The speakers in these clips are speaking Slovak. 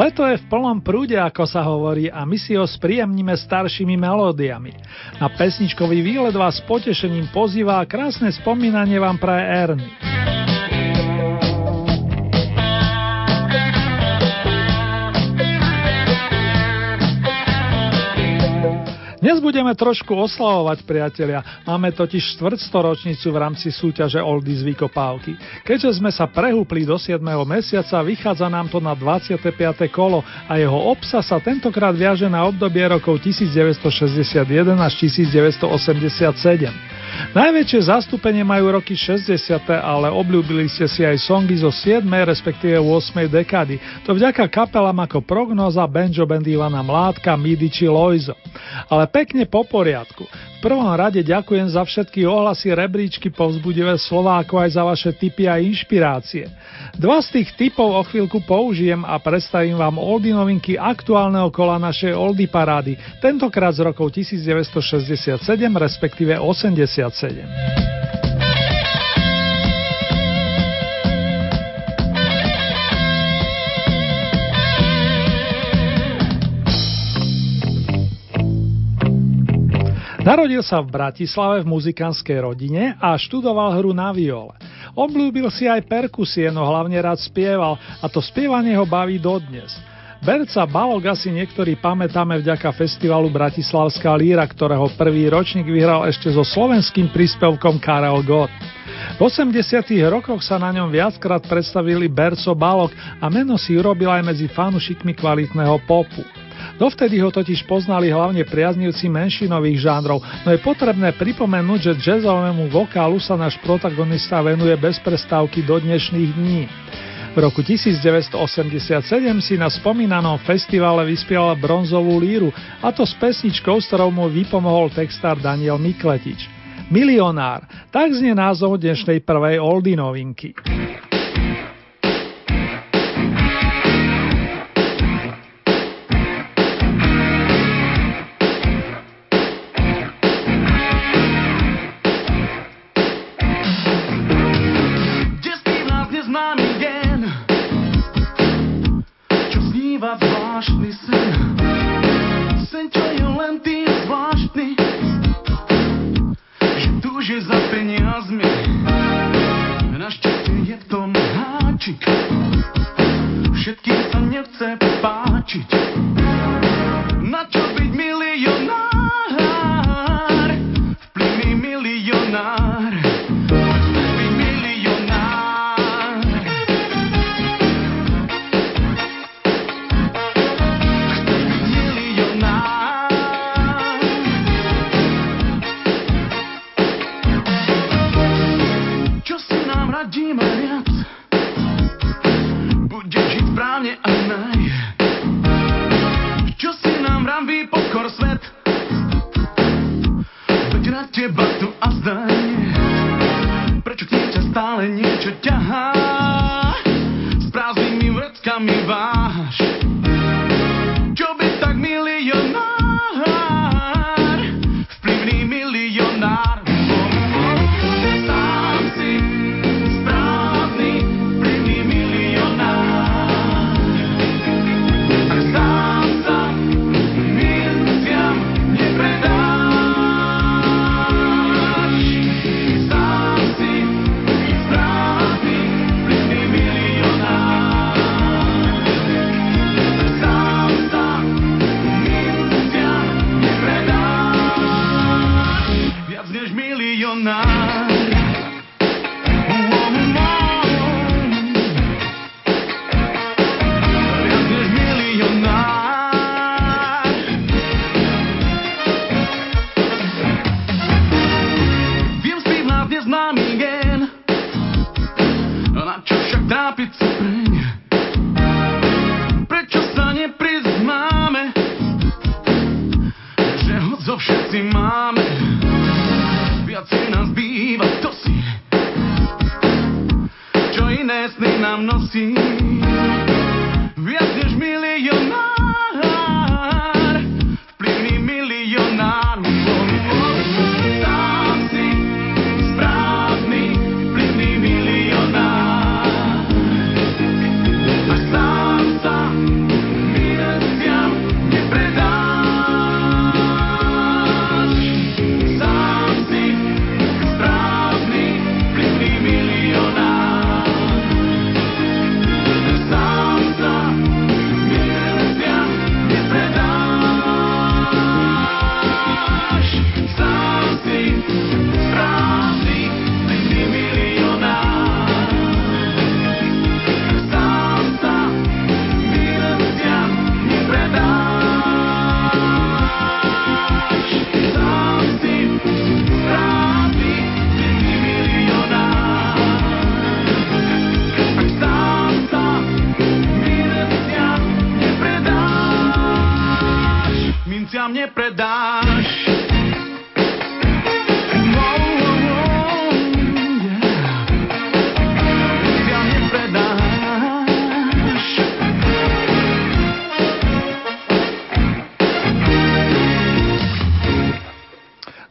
Leto je v plnom prúde, ako sa hovorí, a my si ho spríjemníme staršími melódiami. Na pesničkový výlet vás potešením pozýva a krásne spomínanie vám praje Ernie. Dnes budeme trošku oslavovať, priatelia. Máme totiž štvrtstoročnicu v rámci súťaže Oldies Vykopávky. Keďže sme sa prehúpli do 7. mesiaca, vychádza nám to na 25. kolo a jeho obsa sa tentokrát viaže na obdobie rokov 1961 až 1987. Najväčšie zastúpenie majú roky 60., ale obľúbili ste si aj songy zo 7. respektíve 8. dekady. To vďaka kapelám ako Prognoza, Benjo Band Ivana Mládka, Midi či Loizo. Ale pekne po poriadku prvom rade ďakujem za všetky ohlasy, rebríčky, povzbudivé slova, ako aj za vaše tipy a inšpirácie. Dva z tých typov o chvíľku použijem a predstavím vám oldy novinky aktuálneho kola našej oldy parády, tentokrát z rokov 1967, respektíve 87. Narodil sa v Bratislave v muzikánskej rodine a študoval hru na viole. Obľúbil si aj perkusie, no hlavne rád spieval a to spievanie ho baví dodnes. Berca Balog asi niektorí pamätáme vďaka festivalu Bratislavská líra, ktorého prvý ročník vyhral ešte so slovenským príspevkom Karel Gott. V 80. rokoch sa na ňom viackrát predstavili Berco Balok a meno si urobil aj medzi fanušikmi kvalitného popu. Dovtedy ho totiž poznali hlavne priaznivci menšinových žánrov, no je potrebné pripomenúť, že jazzovému vokálu sa náš protagonista venuje bez prestávky do dnešných dní. V roku 1987 si na spomínanom festivale vyspieval bronzovú líru, a to s pesničkou, s ktorou mu vypomohol textár Daniel Mikletič. Milionár, tak znie názov dnešnej prvej oldy novinky. všetci máme, viacej nás býva, to si, čo iné sny nám nosí.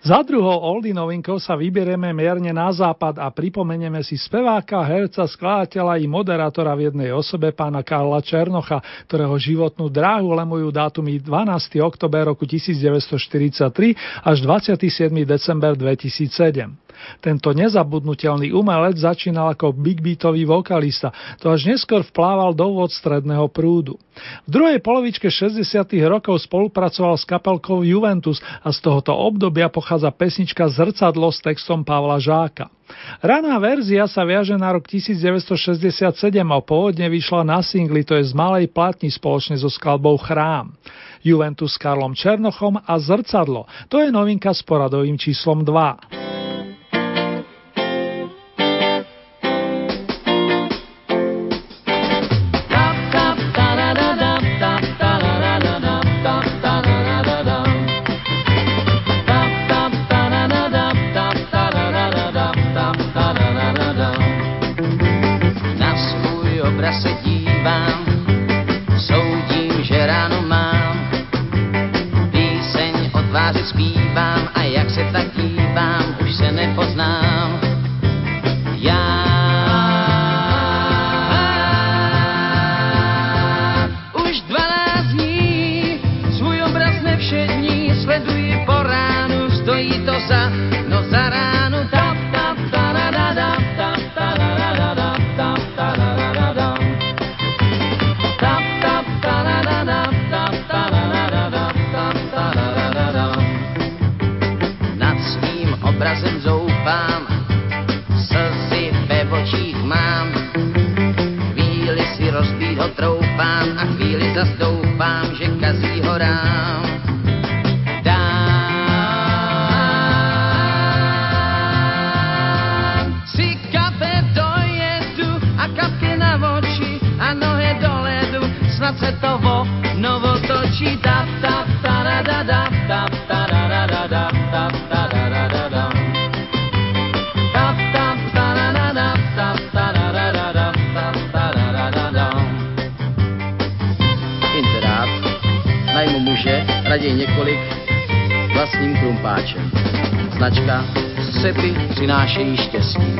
Za druhou oldy novinkou sa vyberieme mierne na západ a pripomenieme si speváka, herca, skladateľa i moderátora v jednej osobe pána Karla Černocha, ktorého životnú dráhu lemujú dátumy 12. oktober roku 1943 až 27. december 2007. Tento nezabudnutelný umelec začínal ako big beatový vokalista, to až neskôr vplával do vod stredného prúdu. V druhej polovičke 60. rokov spolupracoval s kapelkou Juventus a z tohoto obdobia pochádza pesnička Zrcadlo s textom Pavla Žáka. Raná verzia sa viaže na rok 1967 a pôvodne vyšla na singli, to je z malej platni spoločne so skladbou Chrám. Juventus s Karlom Černochom a Zrcadlo. To je novinka s poradovým číslom 2. že nepoznám. Přinášejí štěstí.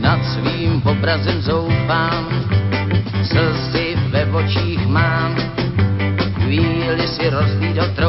Nad svým obrazem zoufám, slzy ve očích mám, chvíli si rozvído troufám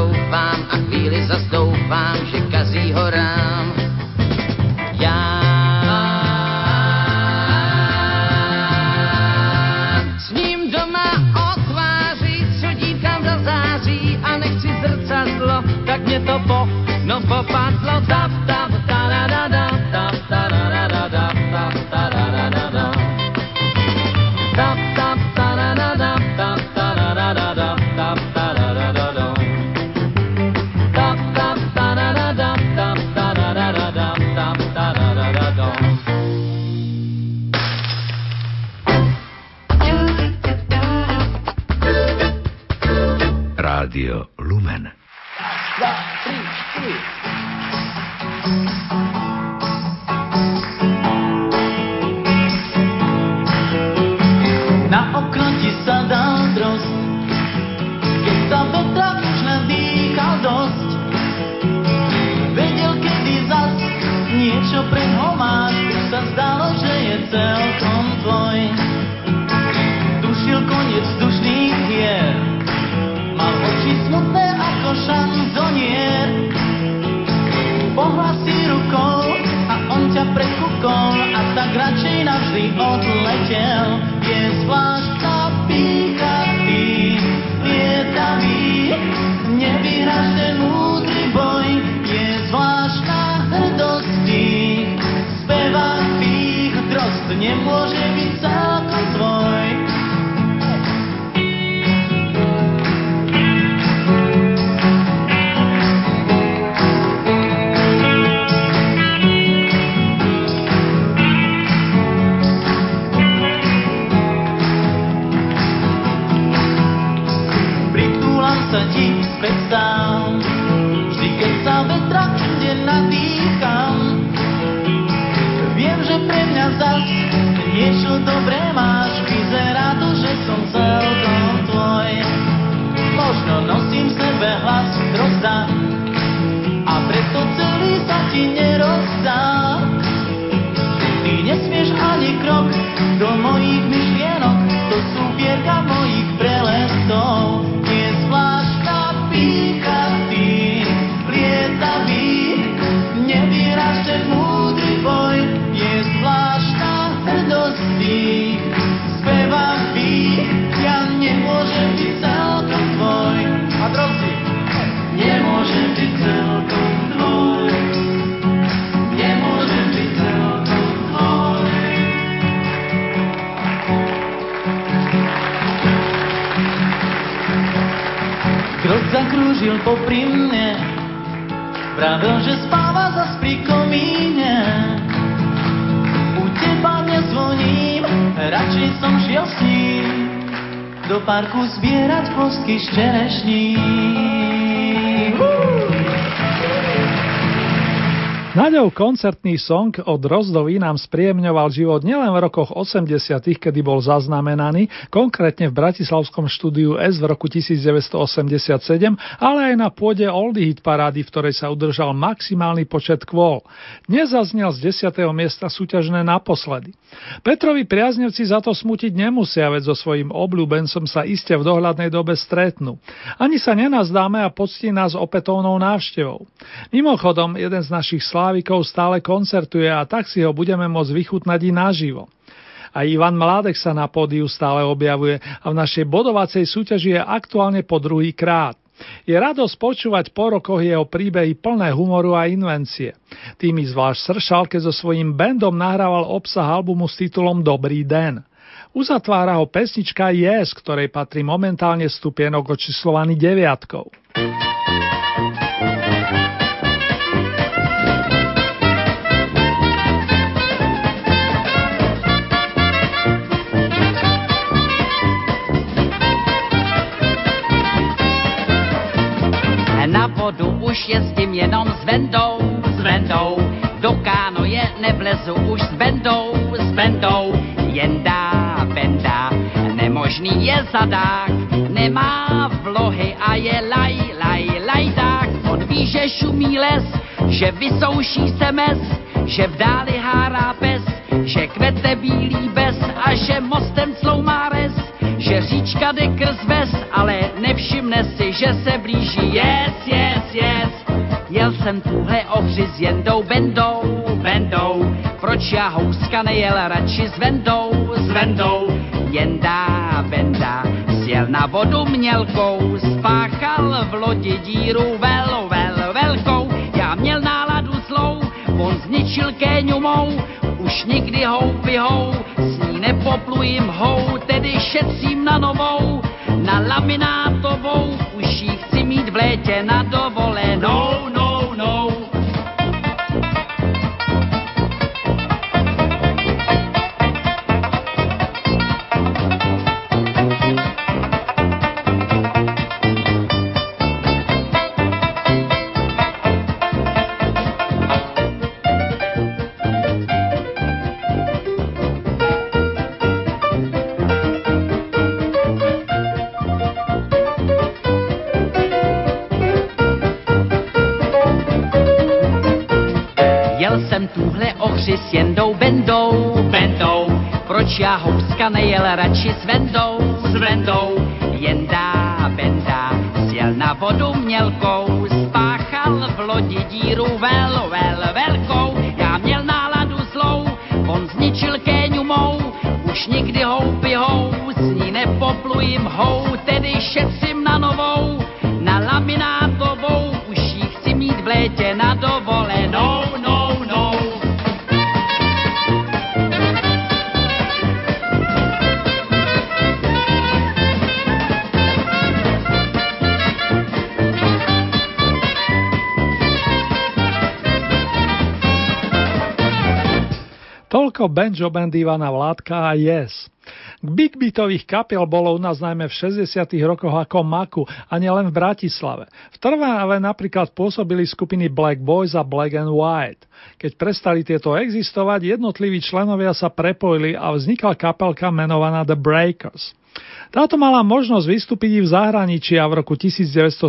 vlakom a tak radšej navždy odletel. Je zvlášť napíchatý, lietavý, nevyhražený. popri mne Pravil, že spáva zas pri komíne U teba nezvoním, radšej som šiel s ním. Do parku zbierať kostky z čerešní. Naďov koncertný song od Rozdoví nám spriemňoval život nielen v rokoch 80., kedy bol zaznamenaný, konkrétne v Bratislavskom štúdiu S v roku 1987, ale aj na pôde Oldie Hit parády, v ktorej sa udržal maximálny počet kvôl. Dnes zaznel z 10. miesta súťažné naposledy. Petrovi priaznevci za to smutiť nemusia, veď so svojím obľúbencom sa iste v dohľadnej dobe stretnú. Ani sa nenazdáme a poctí nás opätovnou návštevou. Mimochodom, jeden z našich sláv Slávikov stále koncertuje a tak si ho budeme môcť vychutnať i naživo. A Ivan Mládek sa na pódiu stále objavuje a v našej bodovacej súťaži je aktuálne po druhý krát. Je radosť počúvať po rokoch jeho príbehy plné humoru a invencie. Tými zvlášť sršal, keď so svojím bandom nahrával obsah albumu s titulom Dobrý den. Uzatvára ho pesnička Yes, ktorej patrí momentálne stupienok očíslovaný deviatkou. Jezdím jenom s vendou, s vendou. Do je nevlezu už s vendou, s vendou. Jendá, benda, nemožný je zadák, nemá vlohy a je laj, laj, lajdák. On ví, že šumí les, že vysouší se mes, že v dáli hárá pes, že kvete bílý bez a že mostem sloumá res že říčka jde krz ves, ale nevšimne si, že se blíží. Yes, yes, yes. Jel jsem tuhle ohři s jendou bendou, bendou. Proč já houska nejel radši s vendou, s vendou? Jendá, benda, sjel na vodu mělkou, spáchal v lodi díru vel, vel, velkou. Já měl náladu zlou, on zničil kéňu mou, už nikdy hou, s ní nepoplujím hou, tedy šetřím na novou, na laminátovou, už ji chci mít v létě na dovolenou, ochři s jendou bendou, bendou. Proč já houska nejel radši s vendou, s vendou. Jendá, benda, sjel na vodu mělkou, Toľko banjo band Ivana Vládka a Yes. Big beatových kapiel bolo u nás najmä v 60. rokoch ako Maku a nielen v Bratislave. V Trváve napríklad pôsobili skupiny Black Boys a Black and White. Keď prestali tieto existovať, jednotliví členovia sa prepojili a vznikla kapelka menovaná The Breakers. Táto mala možnosť vystúpiť v zahraničí a v roku 1970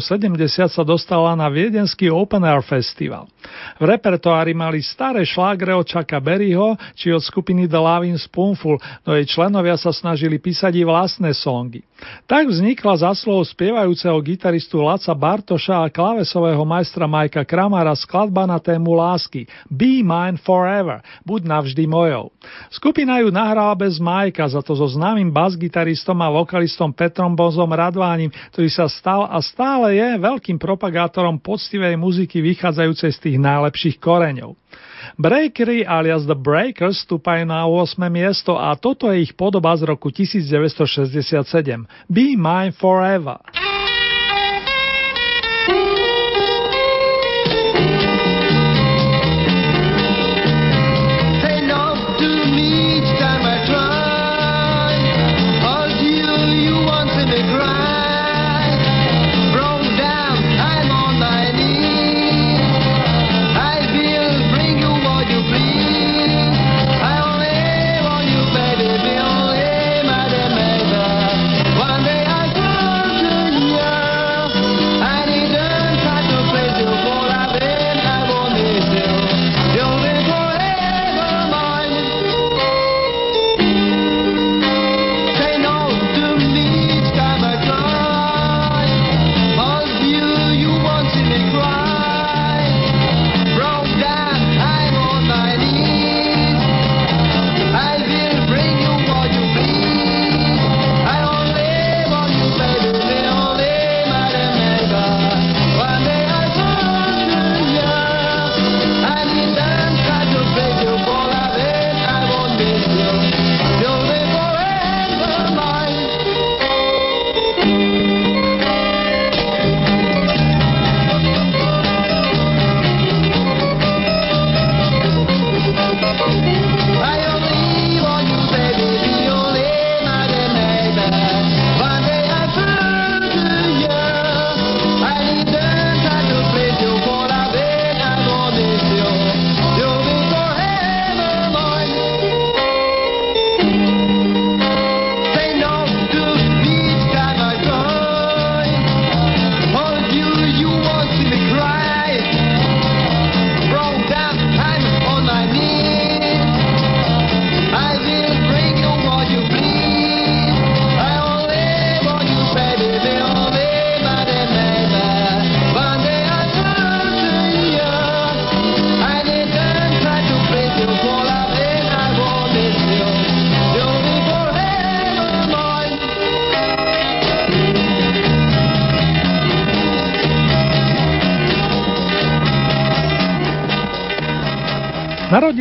sa dostala na viedenský Open Air Festival. V repertoári mali staré šlágre od Chucka Berryho či od skupiny The Loving Spoonful, no jej členovia sa snažili písať i vlastné songy. Tak vznikla za slovo spievajúceho gitaristu Laca Bartoša a klávesového majstra Majka Kramara skladba na tému lásky Be Mine Forever, buď navždy mojou. Skupina ju nahrala bez Majka, za to so známym basgitaristom a vokalistom Petrom Bozom Radvánim, ktorý sa stal a stále je veľkým propagátorom poctivej muziky vychádzajúcej z tých najlepších koreňov. Breakery alias The Breakers stúpajú na 8. miesto a toto je ich podoba z roku 1967. Be Mine Forever.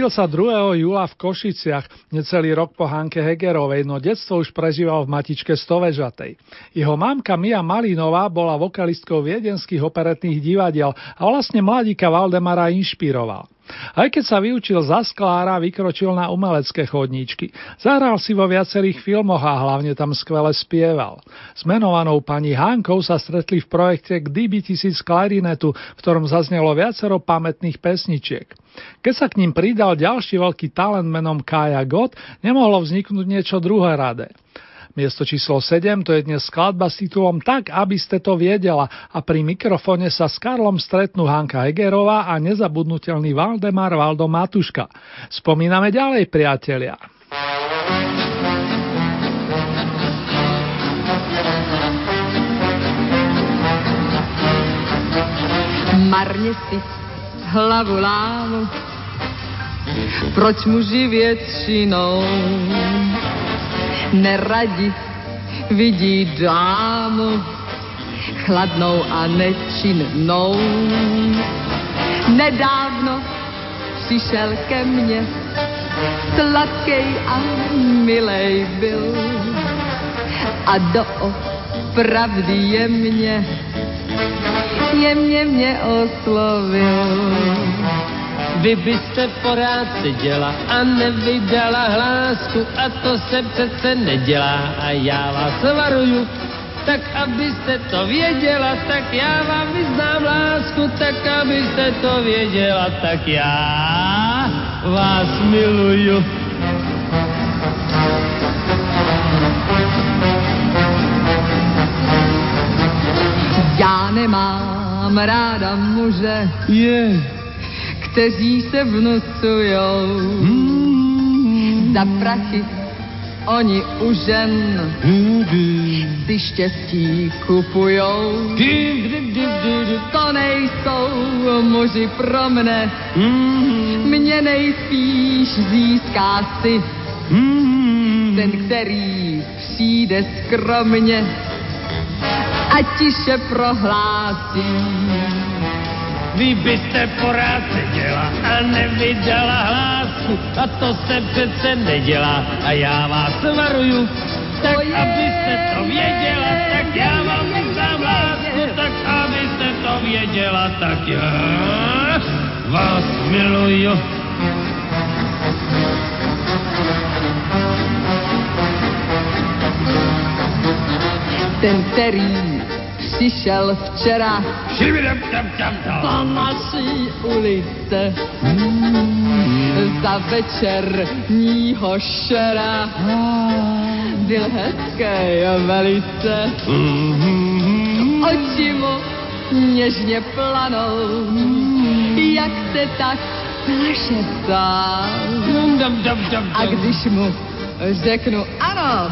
Narodil sa 2. júla v Košiciach, necelý rok po Hanke Hegerovej, no detstvo už prežíval v matičke Stovežatej. Jeho mamka Mia Malinová bola vokalistkou viedenských operetných divadiel a vlastne mladíka Valdemara inšpiroval. Aj keď sa vyučil za sklára, vykročil na umelecké chodníčky. Zahral si vo viacerých filmoch a hlavne tam skvele spieval. S menovanou pani Hankou sa stretli v projekte k DB1000 klarinetu, v ktorom zaznelo viacero pamätných pesničiek. Keď sa k ním pridal ďalší veľký talent menom Kaja Gott, nemohlo vzniknúť niečo druhé rade. Miesto číslo 7 to je dnes skladba s titulom Tak, aby ste to viedela a pri mikrofone sa s Karlom stretnú Hanka Egerová a nezabudnutelný Valdemar Valdo Matuška. Spomíname ďalej, priatelia. Marně si hlavu lámu, proč muži většinou neradi vidí dámu chladnou a nečinnou. Nedávno přišel ke mně, sladkej a milej byl a do pravdy je mě, jemně mě oslovil. Vy byste porád seděla a nevydala hlásku a to se přece nedělá a já vás varuju. Tak abyste to věděla, tak já vám vyznám lásku, tak abyste to věděla, tak já vás miluju. Já nemám ráda muže, Je. Kteří se vnucujou. Za prachy oni u žen si štěstí kupujou. To nejsou muži pro mne, mě nejspíš získá si ten, který přijde skromně a tiše prohlásí. Vy byste porád seděla a nevydala hlásku a to se přece nedělá a já vás varuju. Tak To je, abyste to věděla, tak já vám je, lásku, tak abyste to věděla, tak já vás miluju. Ten, který přišel včera za naší ulice za večerního šera. Byl hezký velice, oči mu něžně planou, jak se tak. Dam-dam-dam-dam. A když mu řeknu ano,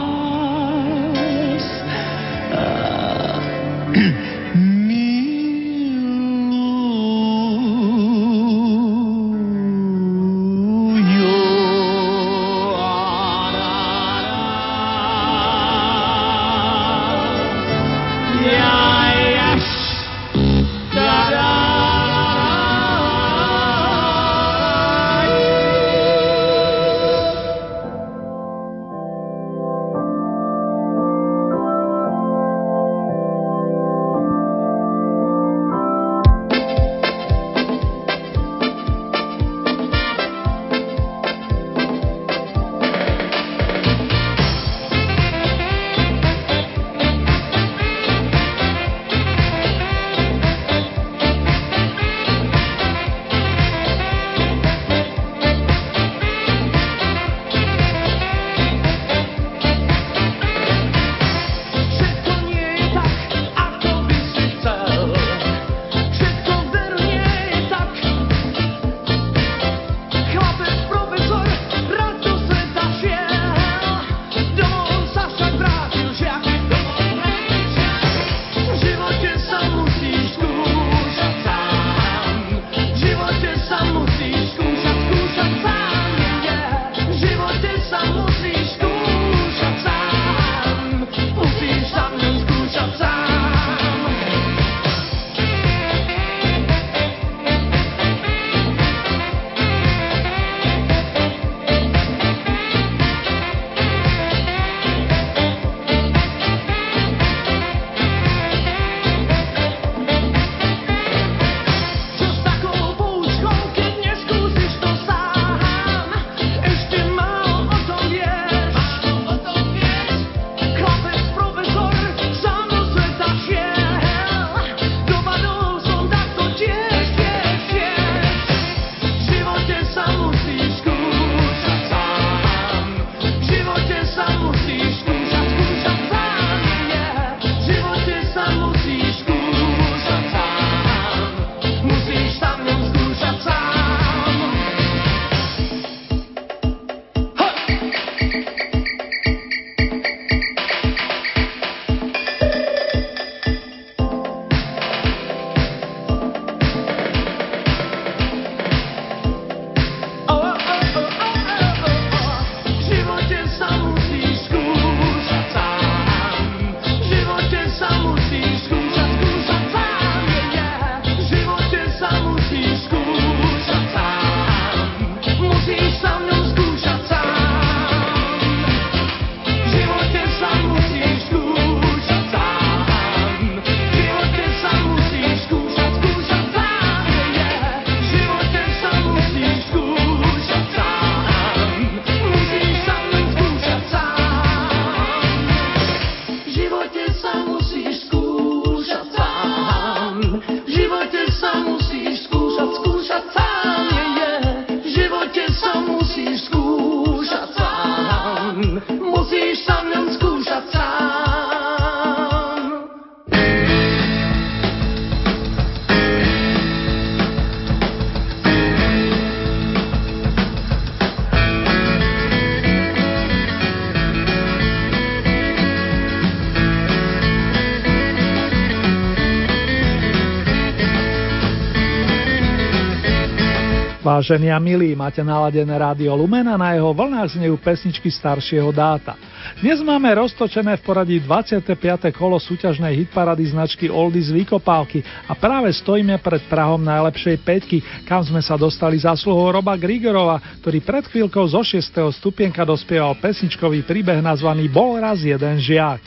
Vážení a milí, máte naladené rádio Lumena na jeho vlnách znejú pesničky staršieho dáta. Dnes máme roztočené v poradí 25. kolo súťažnej hitparady značky Oldies Vykopávky a práve stojíme pred Prahom najlepšej peťky, kam sme sa dostali zásluhou Roba Grigorova, ktorý pred chvíľkou zo 6. stupienka dospieval pesničkový príbeh nazvaný Bol raz jeden žiak.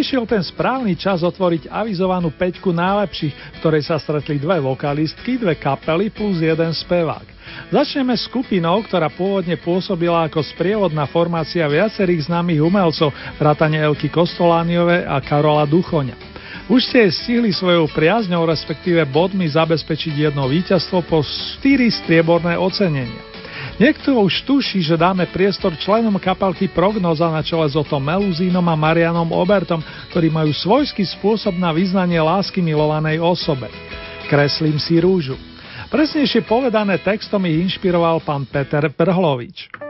Nadišiel ten správny čas otvoriť avizovanú peťku najlepších, v ktorej sa stretli dve vokalistky, dve kapely plus jeden spevák. Začneme skupinou, ktorá pôvodne pôsobila ako sprievodná formácia viacerých známych umelcov, vrátane Elky Kostolániove a Karola Duchoňa. Už ste stihli svojou priazňou, respektíve bodmi zabezpečiť jedno víťazstvo po 4 strieborné ocenenia. Niekto už tuší, že dáme priestor členom kapalky Prognoza na čele s Otom Meluzínom a Marianom Obertom, ktorí majú svojský spôsob na vyznanie lásky milovanej osobe. Kreslím si rúžu. Presnejšie povedané textom ich inšpiroval pán Peter Prhlovič.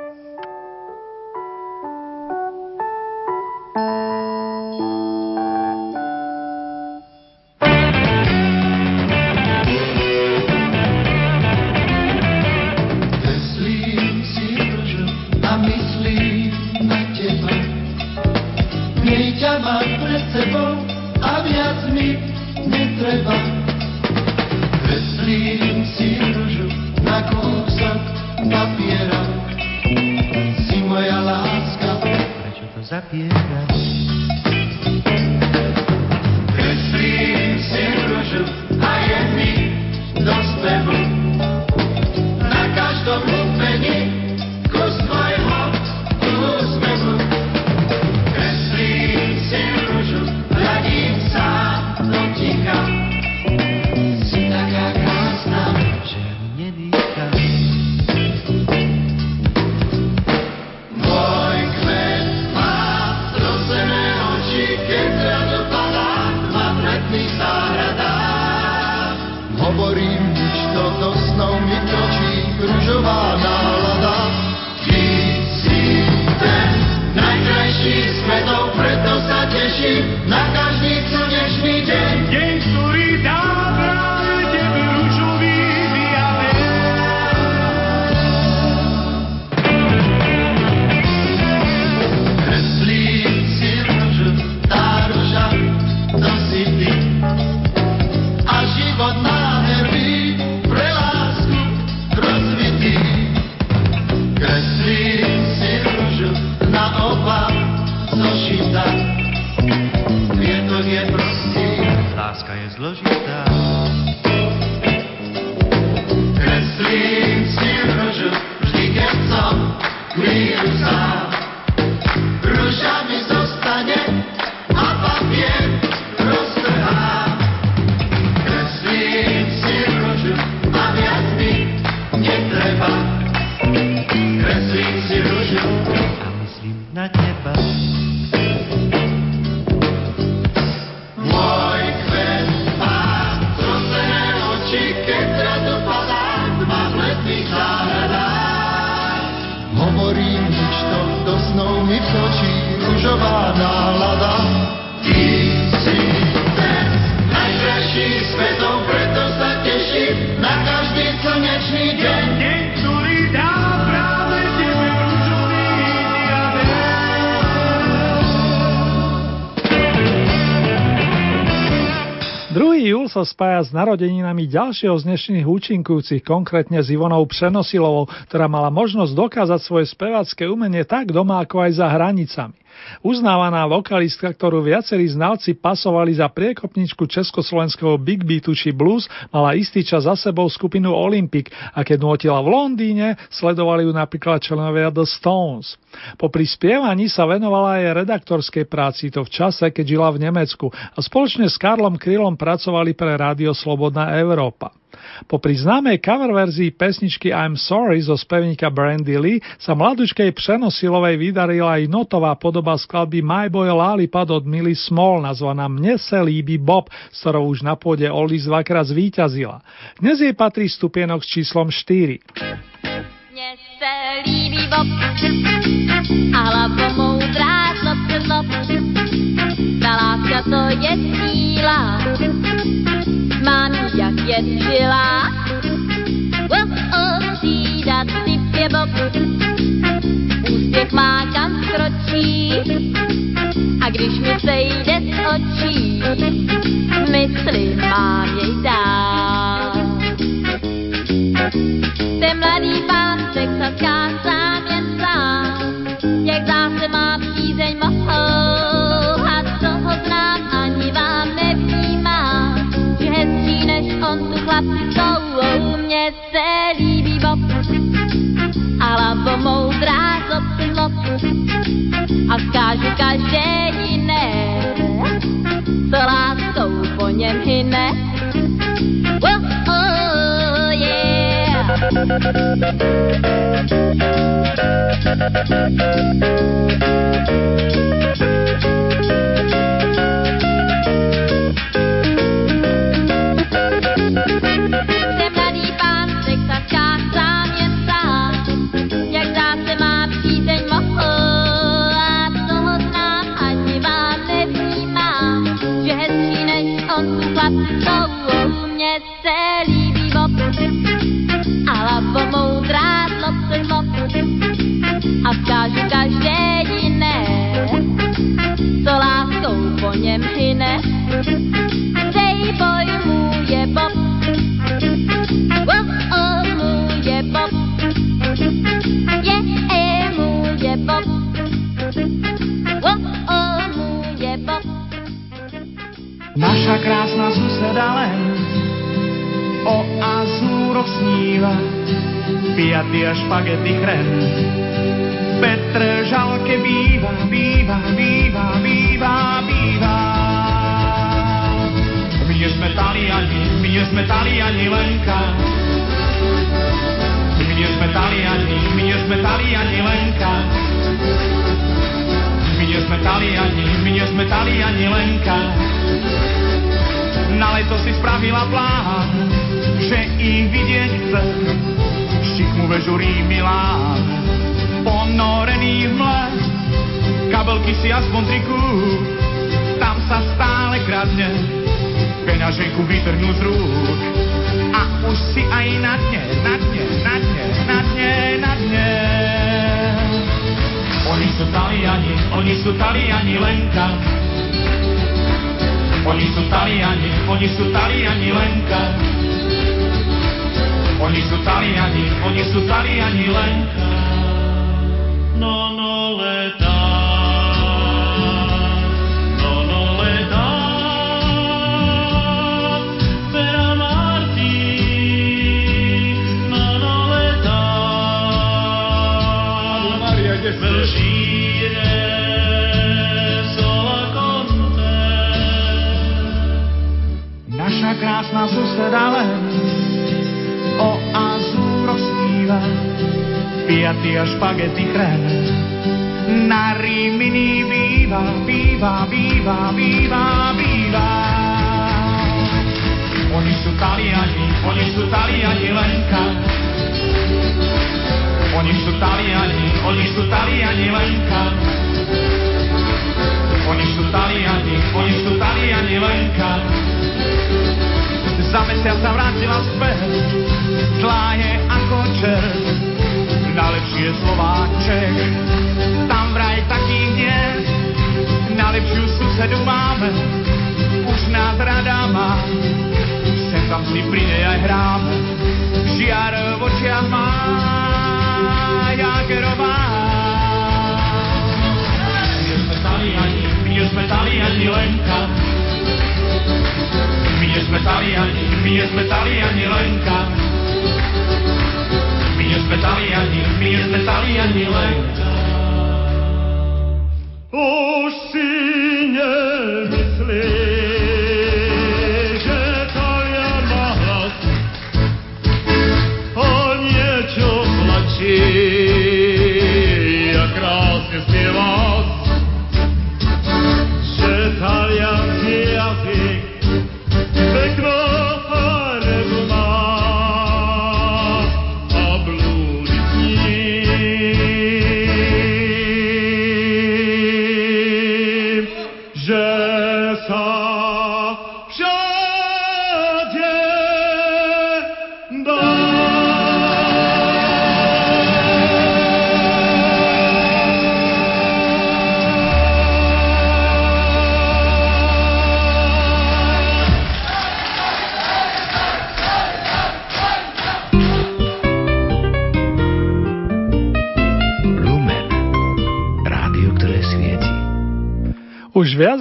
Sa spája s narodeninami ďalšieho z dnešných účinkujúcich, konkrétne s Ivonou Přenosilovou, ktorá mala možnosť dokázať svoje spevacké umenie tak doma, ako aj za hranicami. Uznávaná vokalistka, ktorú viacerí znalci pasovali za priekopničku československého Big Beatu či Blues, mala istý čas za sebou skupinu Olympic a keď notila v Londýne, sledovali ju napríklad členovia The Stones. Po prispievaní sa venovala aj redaktorskej práci to v čase, keď žila v Nemecku a spoločne s Karlom Krylom pracovali pre Rádio Slobodná Európa. Popri známej cover verzii pesničky I'm Sorry zo spevníka Brandy Lee sa mladučkej Přenosilovej vydarila aj notová podoba skladby My Boy Lollipop od Millie Small nazvaná Mne se líbi Bob, s ktorou už na pôde Oldies dvakrát zvíťazila. Dnes jej patrí stupienok s číslom 4. Mně se líbí Bob a hlava moudrá zlop, zlop. Ta láska to je síla, mám jak je žila. Oh, oh, střídat typ je Bob, úspěch má kam skročí. A když mi sejde z očí, mysli mám jej dál. Ten mladý pán texaská sám jen sám, jak zdá se má přízeň mohou, on tu chlapci jsou, mně se líbí Bob, a hlavo moudrá zlop, zlop, a zkážu každé jiné, co láskou po něm hyne. Oh, oh, yeah. Sníva, piaty a špagety chren. Petr žalke býva, býva, býva, býva, býva. My sme Taliani, my sme Taliani Lenka. My sme Taliani, my sme Taliani Lenka. Nie sme Taliani, my nie sme Taliani Lenka. Na leto si spravila plán, že ich vidieť chce. Šikmu vežurí Milán, ponorený v mle. Kabelky si aspoň triku, tam sa stále kradne. Peňaženku vytrhnú z rúk a už si aj na dne, na dne, na dne, na dne, na dne. Oni sú Taliani, oni sú Taliani Lenka. Oni sú Taliani, oni sú Taliani Lenka. Oni sú Taliani, oni sú Taliani Lenka. No, no, Krásna suseda len o azúroch sníva, piaty a špagety chren. Na Rimini býva, býva, býva, býva, býva. Oni sú Taliani, oni sú Taliani Lenka. Oni sú Taliani, oni sú Taliani Lenka. Oni sú Taliani, oni sú Taliani Lenka. Za mesiac sa vrátila späť, zlá je ako čert, najlepší je Slováček, tam vraj takých nie, najlepšiu susedu máme, už nás rada má, sem tam si pri nej aj hráme, žiar v očiach má, Jagerová. Nie sme Taliani, nie sme Taliani Lenka, my nie sme Taliani, my sme Taliani Lenka. My nie sme Taliani, my nie sme Taliani Lenka. Už si nemyslí,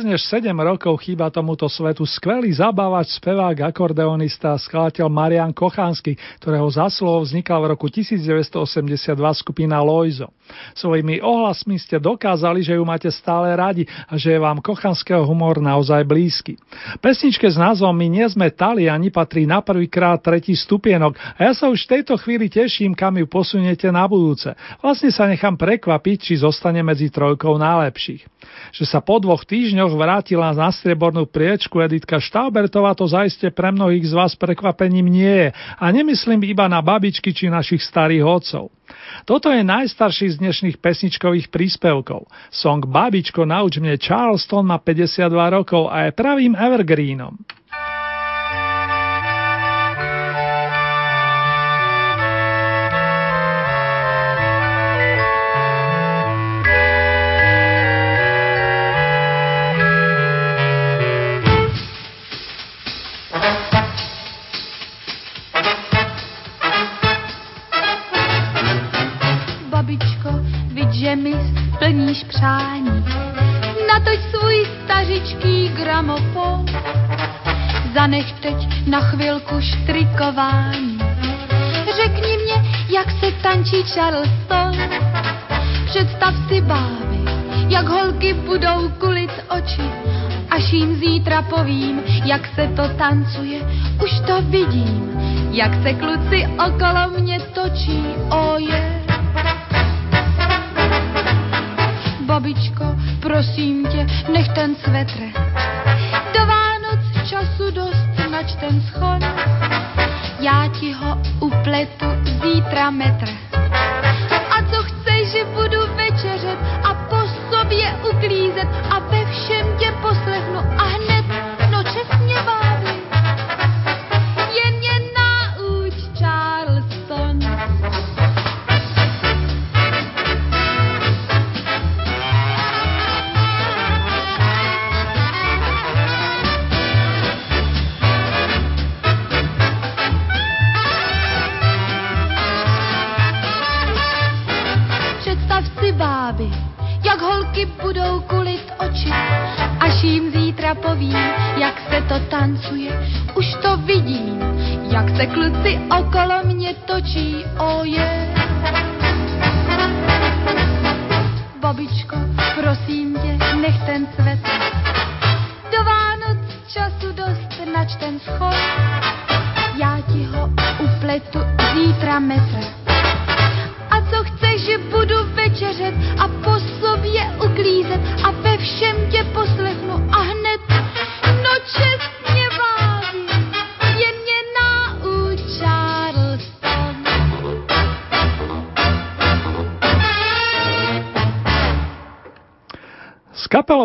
než 7 rokov chýba tomuto svetu skvelý zabávač, spevák, akordeonista a skladateľ Marian Kochánsky, ktorého zaslov vznikal v roku 1982 skupina Loizo. Svojimi ohlasmi ste dokázali, že ju máte stále radi a že je vám kochanského humor naozaj blízky. Pesničke s názvom My nie sme Taliani patrí na prvýkrát tretí stupienok a ja sa už v tejto chvíli teším, kam ju posuniete na budúce. Vlastne sa nechám prekvapiť, či zostane medzi trojkou najlepších. Že sa po dvoch týždňoch vrátila na striebornú priečku Editka Štaubertová, to zaiste pre mnohých z vás prekvapením nie je. A nemyslím iba na babičky či našich starých otcov. Toto je najstarší z dnešných pesničkových príspevkov. Song Babičko nauč mne Charleston má 52 rokov a je pravým evergreenom. Zanech teď na chvilku štrikování. Řekni mě, jak se tančí Charleston. Představ si bávy, jak holky budou kulit oči. Až jim zítra povím, jak se to tancuje, už to vidím, jak se kluci okolo mě točí, oje. Babičko, prosím tě, nech ten svetr. Času dost, nač ten schod. Já ti ho upletu zítra metr. A co chceš, že budu večeřet a po sobě uklízet a ve všem tě poslechnu a hned, tancuje. Už to vidím, jak se kluci okolo mě točí, oje. Babičko,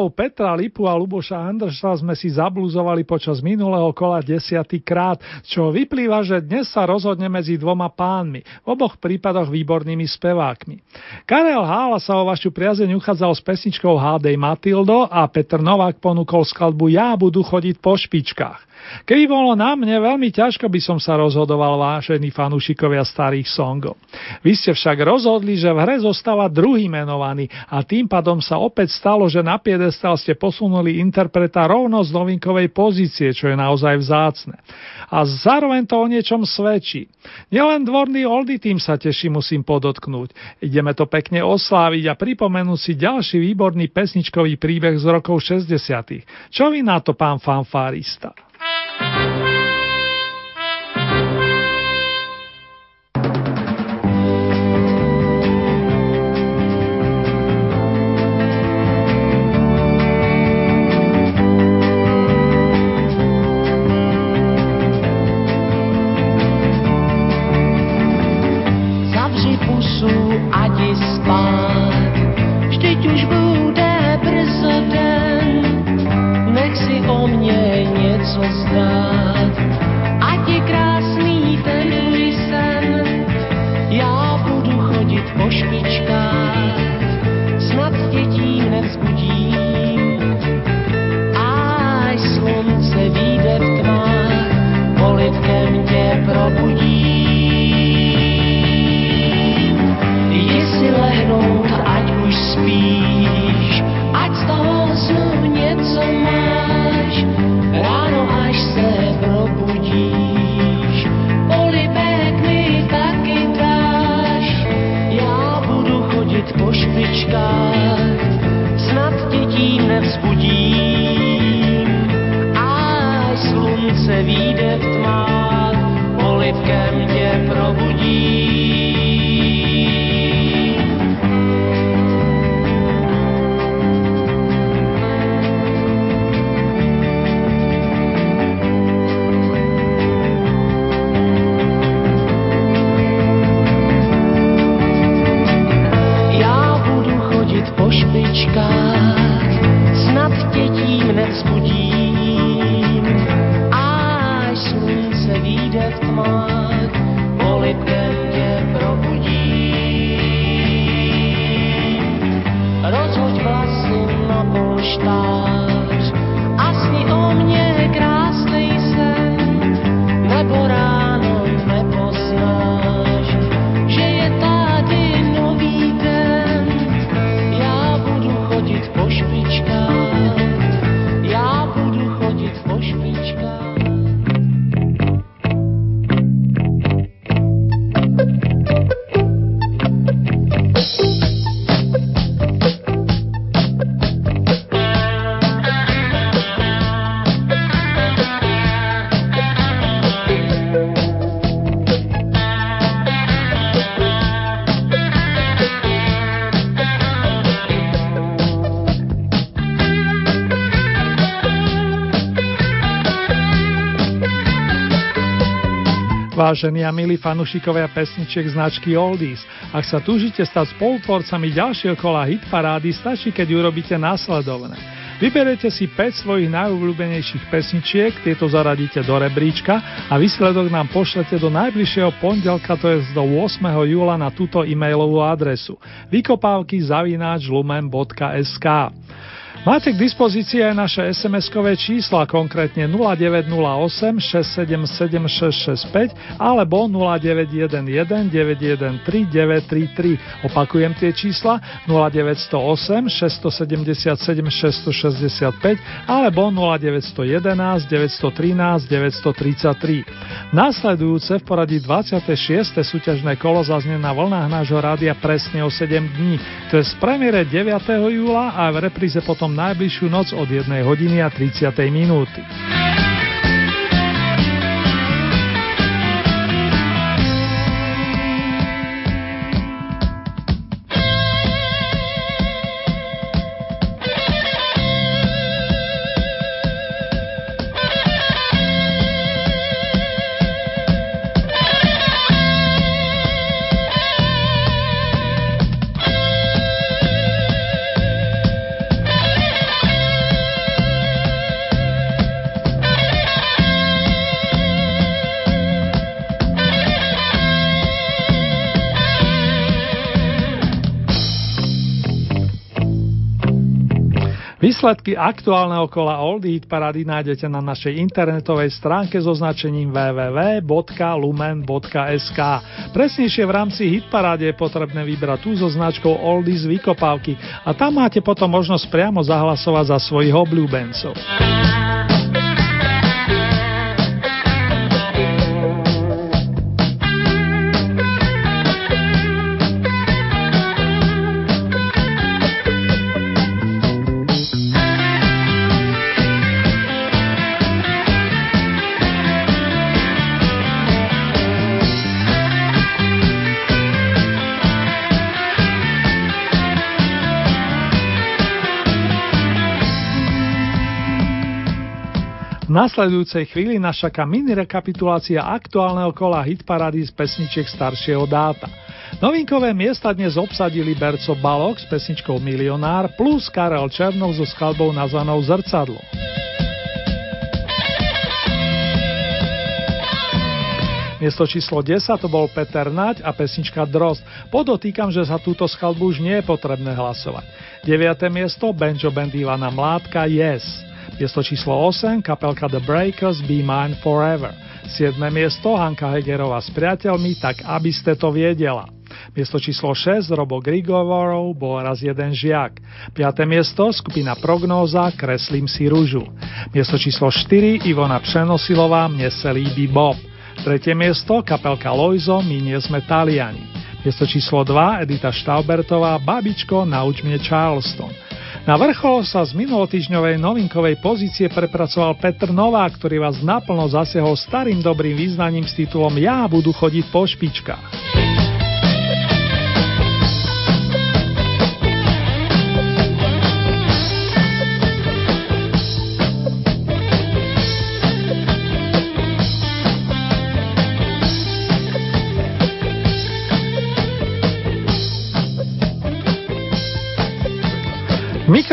Kapelou Petra Lipu a Luboša Andrša sme si zablúzovali počas minulého kola desiatý krát, čo vyplýva, že dnes sa rozhodne medzi dvoma pánmi, v oboch prípadoch výbornými spevákmi. Karel Hála sa o vašu priazeň uchádzal s pesničkou Hádej Matildo a Petr Novák ponúkol skladbu Ja budú chodiť po špičkách. Keby bolo na mne, veľmi ťažko by som sa rozhodoval vážení fanúšikovia starých songov. Vy ste však rozhodli, že v hre zostáva druhý menovaný a tým pádom sa opäť stalo, že na piedestal ste posunuli interpreta rovno z novinkovej pozície, čo je naozaj vzácne. A zároveň to o niečom svedčí. Nielen dvorný Oldy tým sa teší, musím podotknúť. Ideme to pekne osláviť a pripomenúť si ďalší výborný pesničkový príbeh z rokov 60. Čo vy na to, pán fanfárista? Co Vážení a milí fanúšikovia pesničiek značky Oldies, ak sa túžite stať spolutvorcami ďalšieho kola hitparády, stačí, keď urobíte následovné. Vyberete si 5 svojich najobľúbenejších pesničiek, tieto zaradíte do rebríčka a výsledok nám pošlete do najbližšieho pondelka, to je do 8. júla na túto e-mailovú adresu vykopávky zavináč lumen.sk. Máte k dispozícii aj naše SMS-kové čísla, konkrétne 0908 677 665 alebo 0911 913 933. Opakujem tie čísla 0908 677 665 alebo 0911 913 933. Nasledujúce v poradí 26. súťažné kolo zaznie na vlnách nášho rádia presne o 7 dní. To je z premiére 9. júla a v repríze potom najbližšiu noc od 1 hodiny a 30 minúty. Výsledky aktuálneho kola Oldie Hit Parady nájdete na našej internetovej stránke so značením www.lumen.sk. Presnejšie v rámci Hit Paráde je potrebné vybrať tú so značkou Oldies Vykopávky a tam máte potom možnosť priamo zahlasovať za svojich obľúbencov. nasledujúcej chvíli nás čaká mini rekapitulácia aktuálneho kola hitparády z pesničiek staršieho dáta. Novinkové miesta dnes obsadili Berco Balok s pesničkou Milionár plus Karel Černov so skladbou nazvanou Zrcadlo. Miesto číslo 10 to bol Peter Naď a pesnička Drost. Podotýkam, že za túto skladbu už nie je potrebné hlasovať. 9. miesto Benjo Band Ivana Mládka Yes. Miesto číslo 8 kapelka The Breakers Be Mine Forever. 7. miesto Hanka Hegerová s priateľmi Tak aby ste to viedela. Miesto číslo 6 Robo Grigovorov bol raz jeden žiak. 5. miesto skupina Prognóza Kreslím si rúžu. Miesto číslo 4 Ivona Přenosilová Mne se líbí Bob. Tretie miesto kapelka Lojzo My nie sme Taliani. Miesto číslo 2 Edita Štaubertová Babičko nauč mne Charleston. Na vrchol sa z minulotýžňovej novinkovej pozície prepracoval Petr Nová, ktorý vás naplno zasiahol starým dobrým význaním s titulom Ja budu chodiť po špičkách.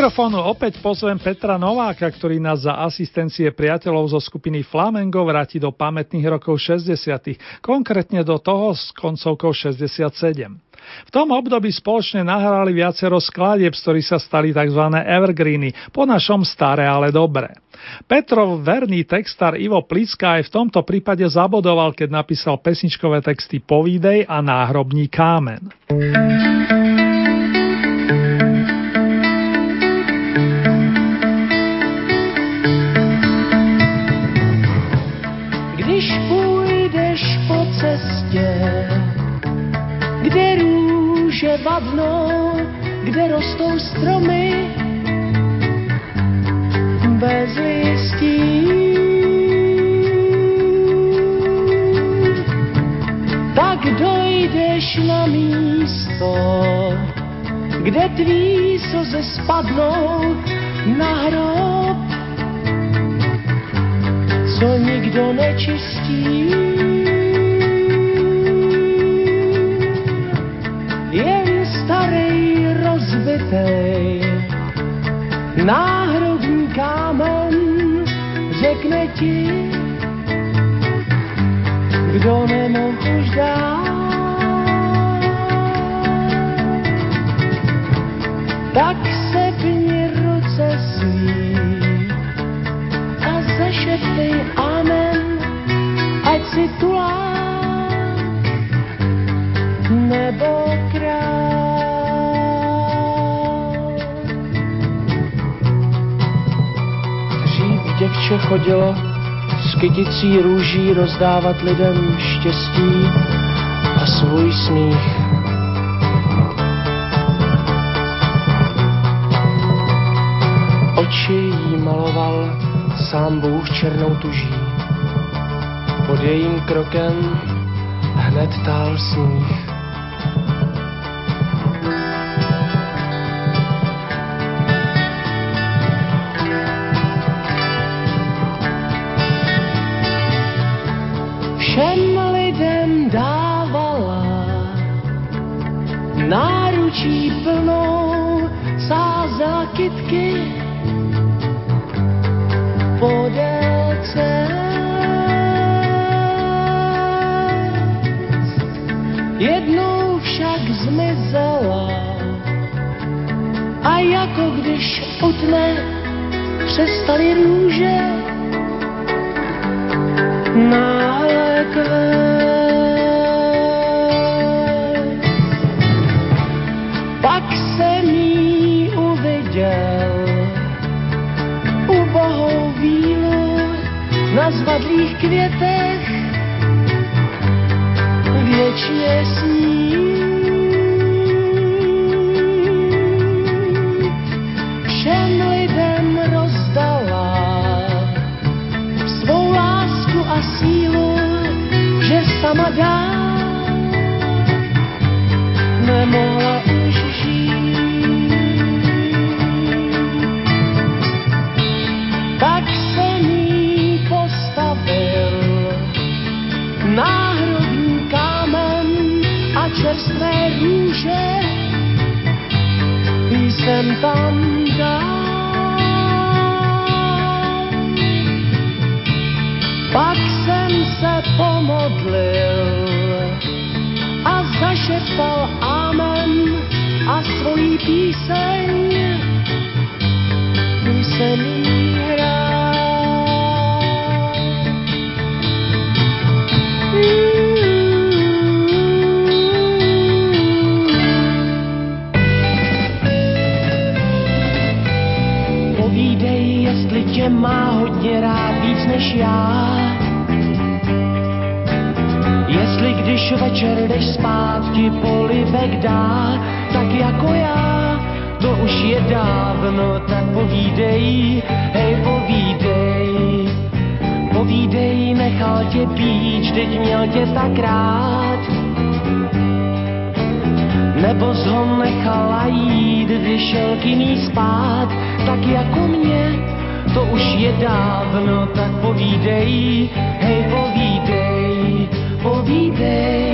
Mikrofónu opäť pozvem Petra Nováka, ktorý nás za asistencie priateľov zo skupiny Flamengo vráti do pamätných rokov 60., konkrétne do toho s koncovkou 67. V tom období spoločne nahrali viacero skladieb, z ktorých sa stali tzv. evergreeny, po našom staré, ale dobré. Petrov verný textár Ivo Plicka aj v tomto prípade zabodoval, keď napísal pesničkové texty Povídej a Náhrobní kámen. Vadnou, kde rostou stromy bez listí. Tak dojdeš na místo, kde tví slze spadnou na hrob, co nikdo nečistí. Rozbitej. Náhrobní kámen řekne ti, kdo nemohl už dát. Tak sepni ruce svý a zašeptej amen, ať si tulák nebo děvče chodilo s kyticí růží rozdávat lidem štěstí a svůj smích. Oči jí maloval sám Bůh černou tuží. Pod jejím krokem hned tál sníh. Ti polibek dá, tak jako já, to už je dávno, tak povídej, hej povídej. Povídej, nechal tě píč, teď měl tě tak rád. Nebo ho nechala jít, když šel k jiný spát, tak jako mě, to už je dávno, tak povídej, hej povídej, povídej.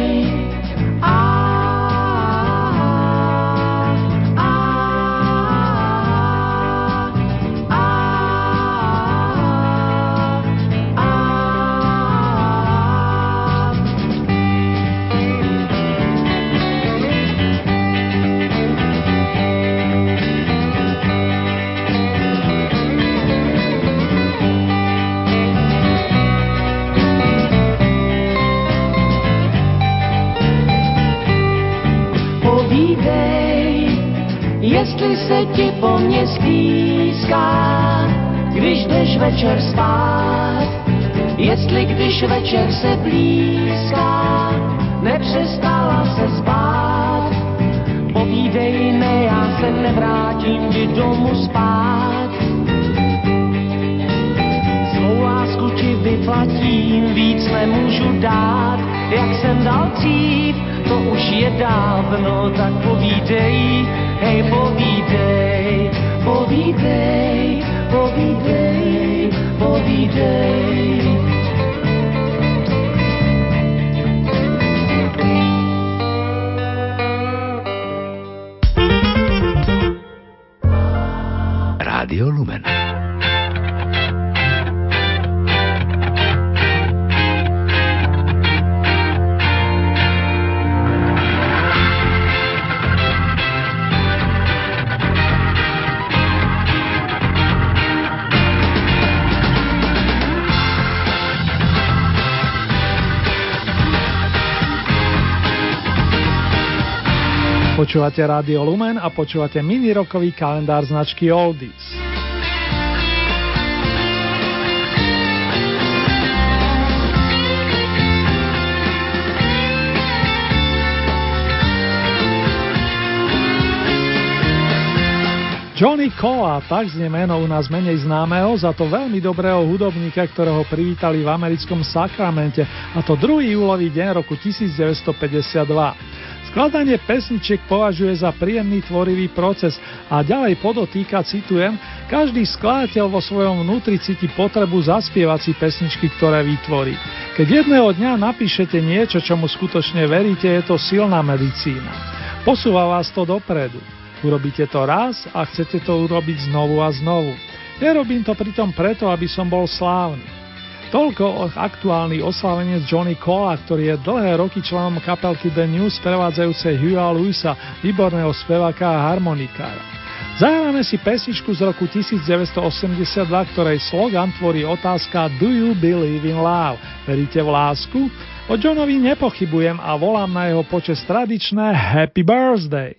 Mně stýská, když jdeš večer spát, jestli když večer se blízká, nepřestala se spát. Povídej, ne, já se nevrátím ti domů spát. Svou lásku ti vyplatím, víc nemůžu dát, jak jsem dal dřív, to už je dávno, tak povídej, povídej, povídej, povídej, povídej. Rádio Počúvate Rádio Lumen a počúvate mini rokový kalendár značky Oldies. Johnny Cola, tak znie meno u nás menej známeho, za to veľmi dobrého hudobníka, ktorého privítali v americkom Sakramente, a to 2. júlový deň roku 1952. Skladanie pesničiek považuje za príjemný tvorivý proces a ďalej podotýka, citujem, každý skladateľ vo svojom vnútri cíti potrebu zaspievať si pesničky, ktoré vytvorí. Keď jedného dňa napíšete niečo, čomu skutočne veríte, je to silná medicína. Posúva vás to dopredu. Urobíte to raz a chcete to urobiť znovu a znovu. Nerobím to pritom preto, aby som bol slávny. Toľko aktuálny oslavenec Johnny Cola, ktorý je dlhé roky členom kapelky The News prevádzajúcej Hugh'a Lewisa, výborného speváka a harmonikára. Zahráme si pesničku z roku 1982, ktorej slogan tvorí otázka Do you believe in love? Veríte v lásku? O Johnovi nepochybujem a volám na jeho počas tradičné Happy Birthday.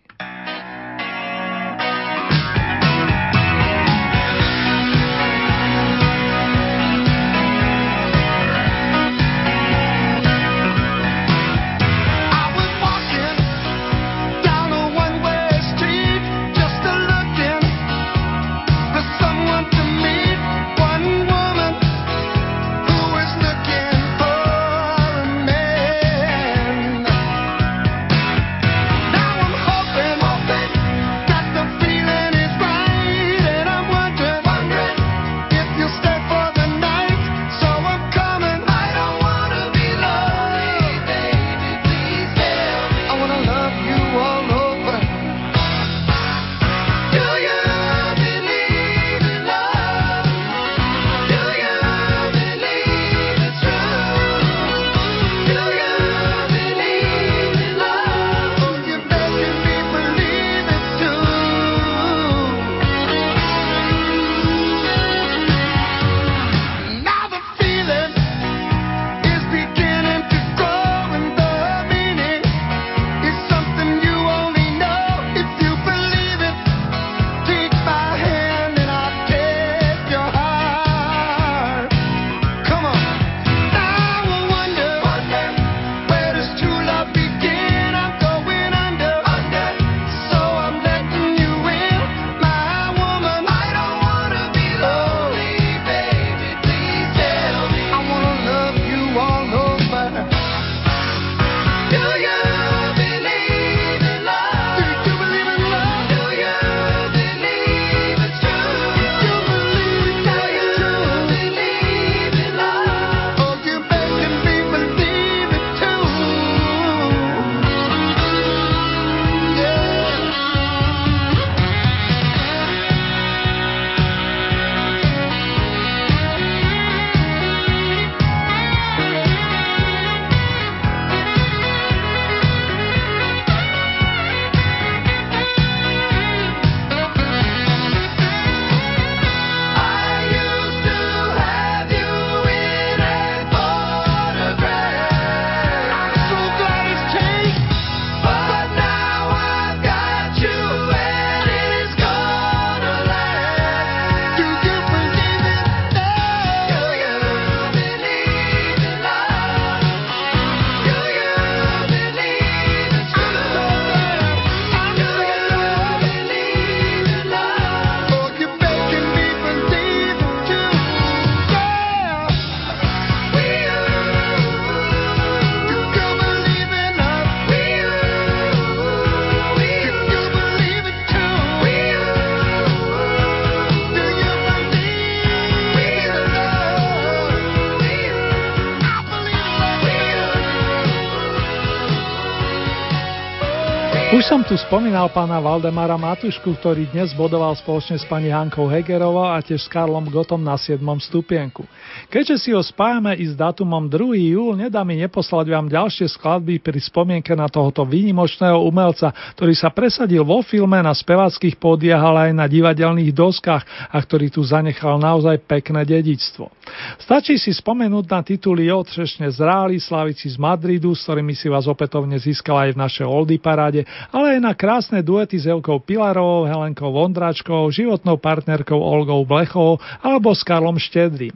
Spomínal pána Valdemara Matušku, ktorý dnes bodoval spoločne s pani Hankou Hegerovou a tiež s Karlom Gotom na 7. stupienku. Keďže si ho spájame i s datumom 2. júl, nedá mi neposlať vám ďalšie skladby pri spomienke na tohoto výnimočného umelca, ktorý sa presadil vo filme, na spevackých pódiach, ale aj na divadelných doskách a ktorý tu zanechal naozaj pekné dedičstvo. Stačí si spomenúť na tituly Jo Třešne zráli, slavici z Madridu, s ktorými si vás opätovne získala aj v našej Oldy paráde ale aj na krásne duety s Evkou Pilarovou, Helenkou Vondračkou, životnou partnerkou Olgou Blechovou alebo s Karlom Štedrým.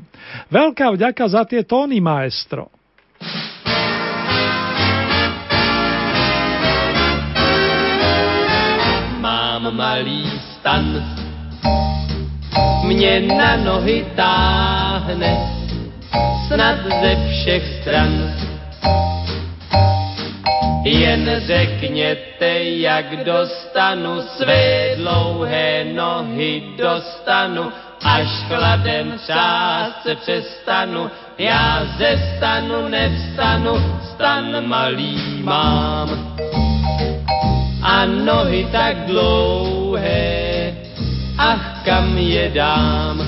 Veľká vďaka za tie tóny, maestro. Mám malý stan, mě na nohy táhne, snad ze všech stran jen řekněte, jak dostanu své dlouhé nohy dostanu, až chladem třást se přestanu, já ze stanu nevstanu, stan malý mám. A nohy tak dlouhé, ach kam je dám.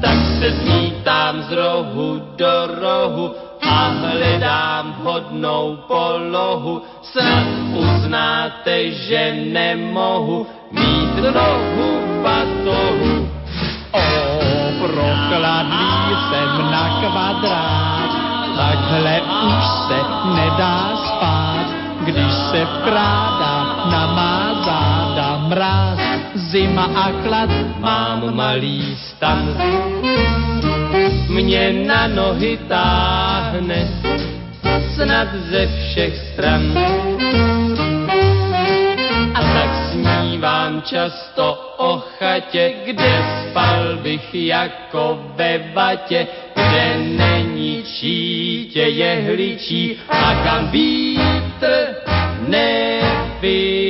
Tak se zmítám z rohu do rohu, hledám vhodnou polohu. Snad uznáte, že nemohu mít nohu v batohu. O, prokladný jsem na kvadrát, takhle už se nedá spát, když se vkrádá na má záda mráz, zima a chlad, mám malý stan mě na nohy táhne, snad ze všech stran. A tak snívám často o chatě, kde spal bych jako ve vatě, kde není čítě jehličí a kam vítr nevyčí.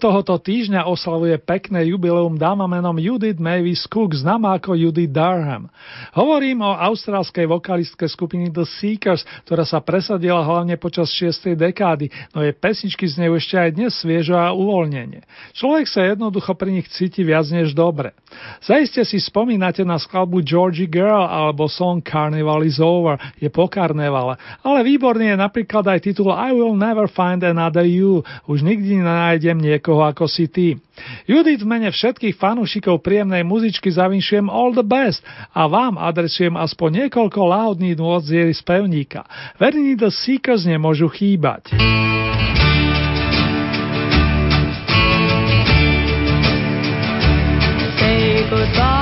Tohoto týždňa oslavuje pekné jubileum dáma menom Judith Mavis Cook, známa ako Judith Durham. Hovorím o austrálskej vokalistke skupiny The Seekers, ktorá sa presadila hlavne počas 6. dekády, no jej pesničky znejú ešte aj dnes sviežo a uvoľnenie. Človek sa jednoducho pri nich cíti viac než dobre. Zaiste si spomínate na skladbu Georgie Girl alebo song Carnival is Over, je po karnevale, ale výborný je napríklad aj titul I will never find another you, už nikdy nenájdem niekoho ako si ty. Judith v mene všetkých fanúšikov príjemnej muzičky zavinšujem all the best a vám adresujem aspoň niekoľko láhodných nôd z jej spevníka. Verní The Seekers nemôžu chýbať. Say goodbye,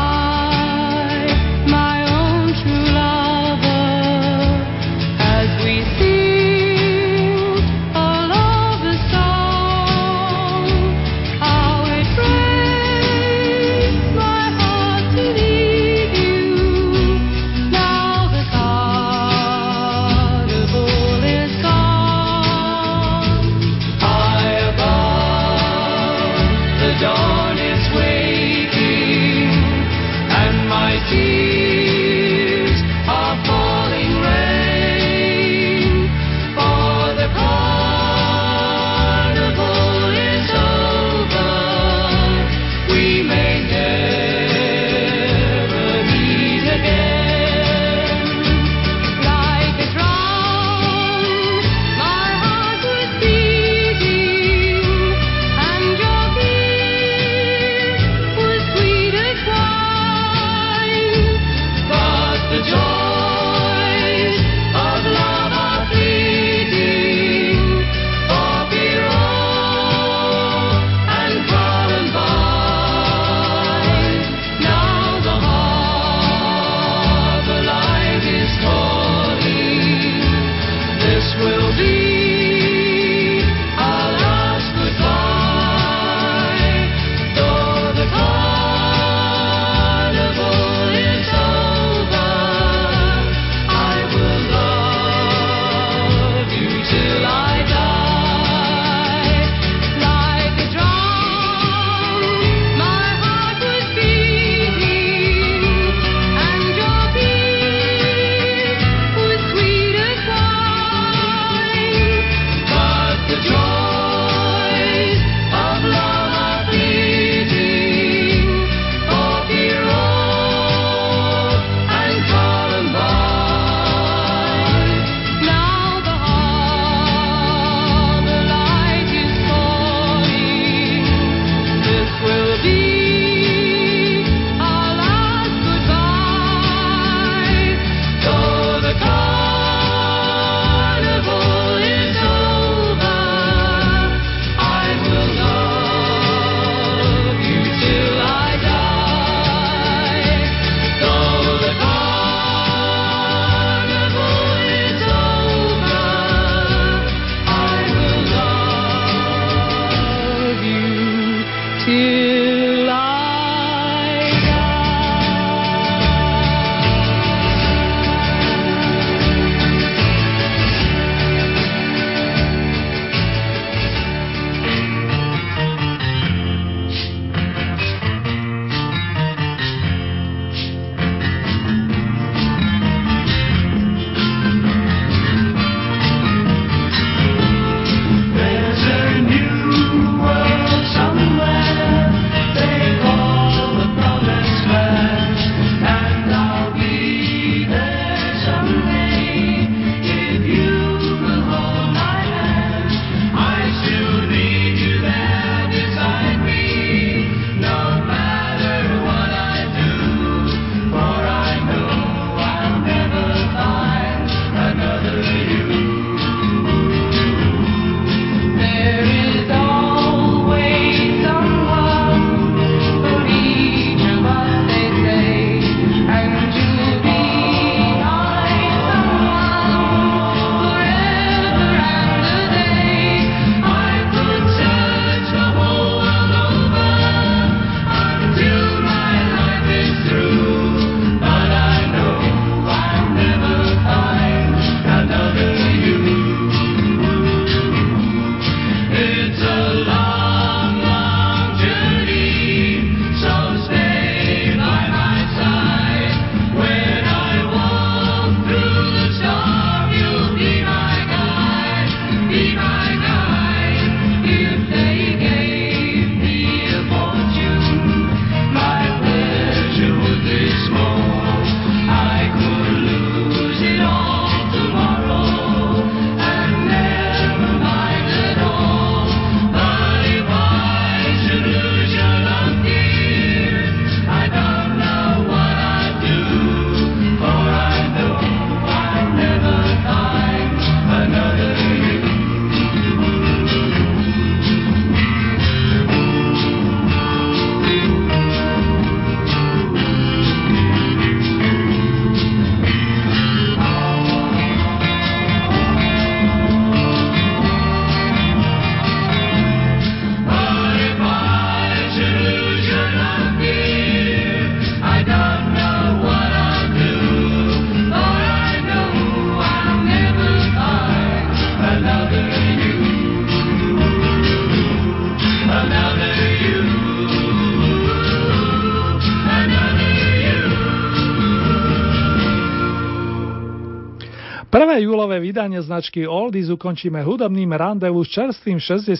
Prvé júlové vydanie značky Oldies ukončíme hudobným randevu s čerstvým 60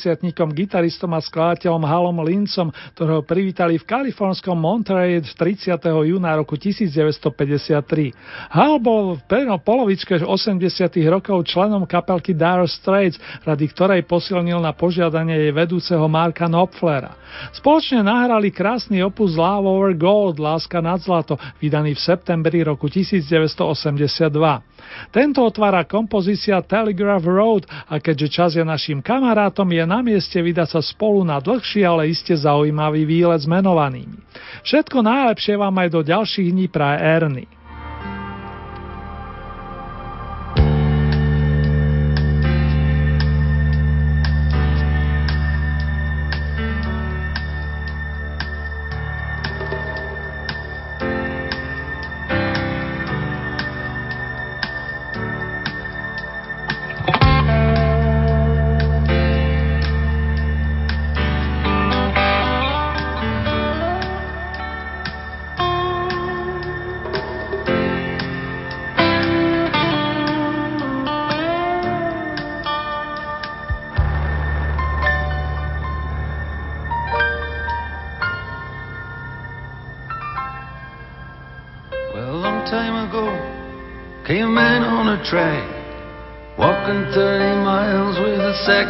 gitaristom a skladateľom Halom Lincom, ktorého privítali v kalifornskom Monterey 30. júna roku 1953. Hal bol v polovičke 80 rokov členom kapelky Dire Straits, rady ktorej posilnil na požiadanie jej vedúceho Marka Knopflera. Spoločne nahrali krásny opus Love Over Gold, Láska nad zlato, vydaný v septembri roku 1982. Tento otvára kompozícia Telegraph Road a keďže čas je našim kamarátom, je na mieste vydať sa spolu na dlhší, ale iste zaujímavý výlet s menovanými. Všetko najlepšie vám aj do ďalších dní praje Ernie.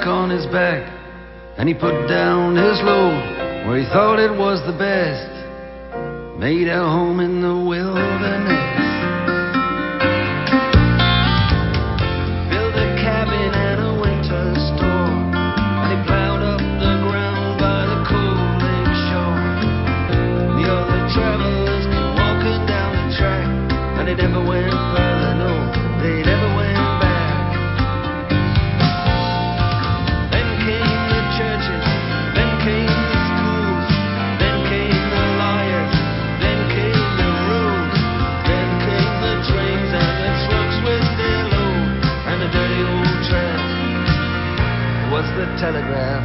On his back. And he put down his load where he thought it was the best, made a home in the wilderness. Telegraph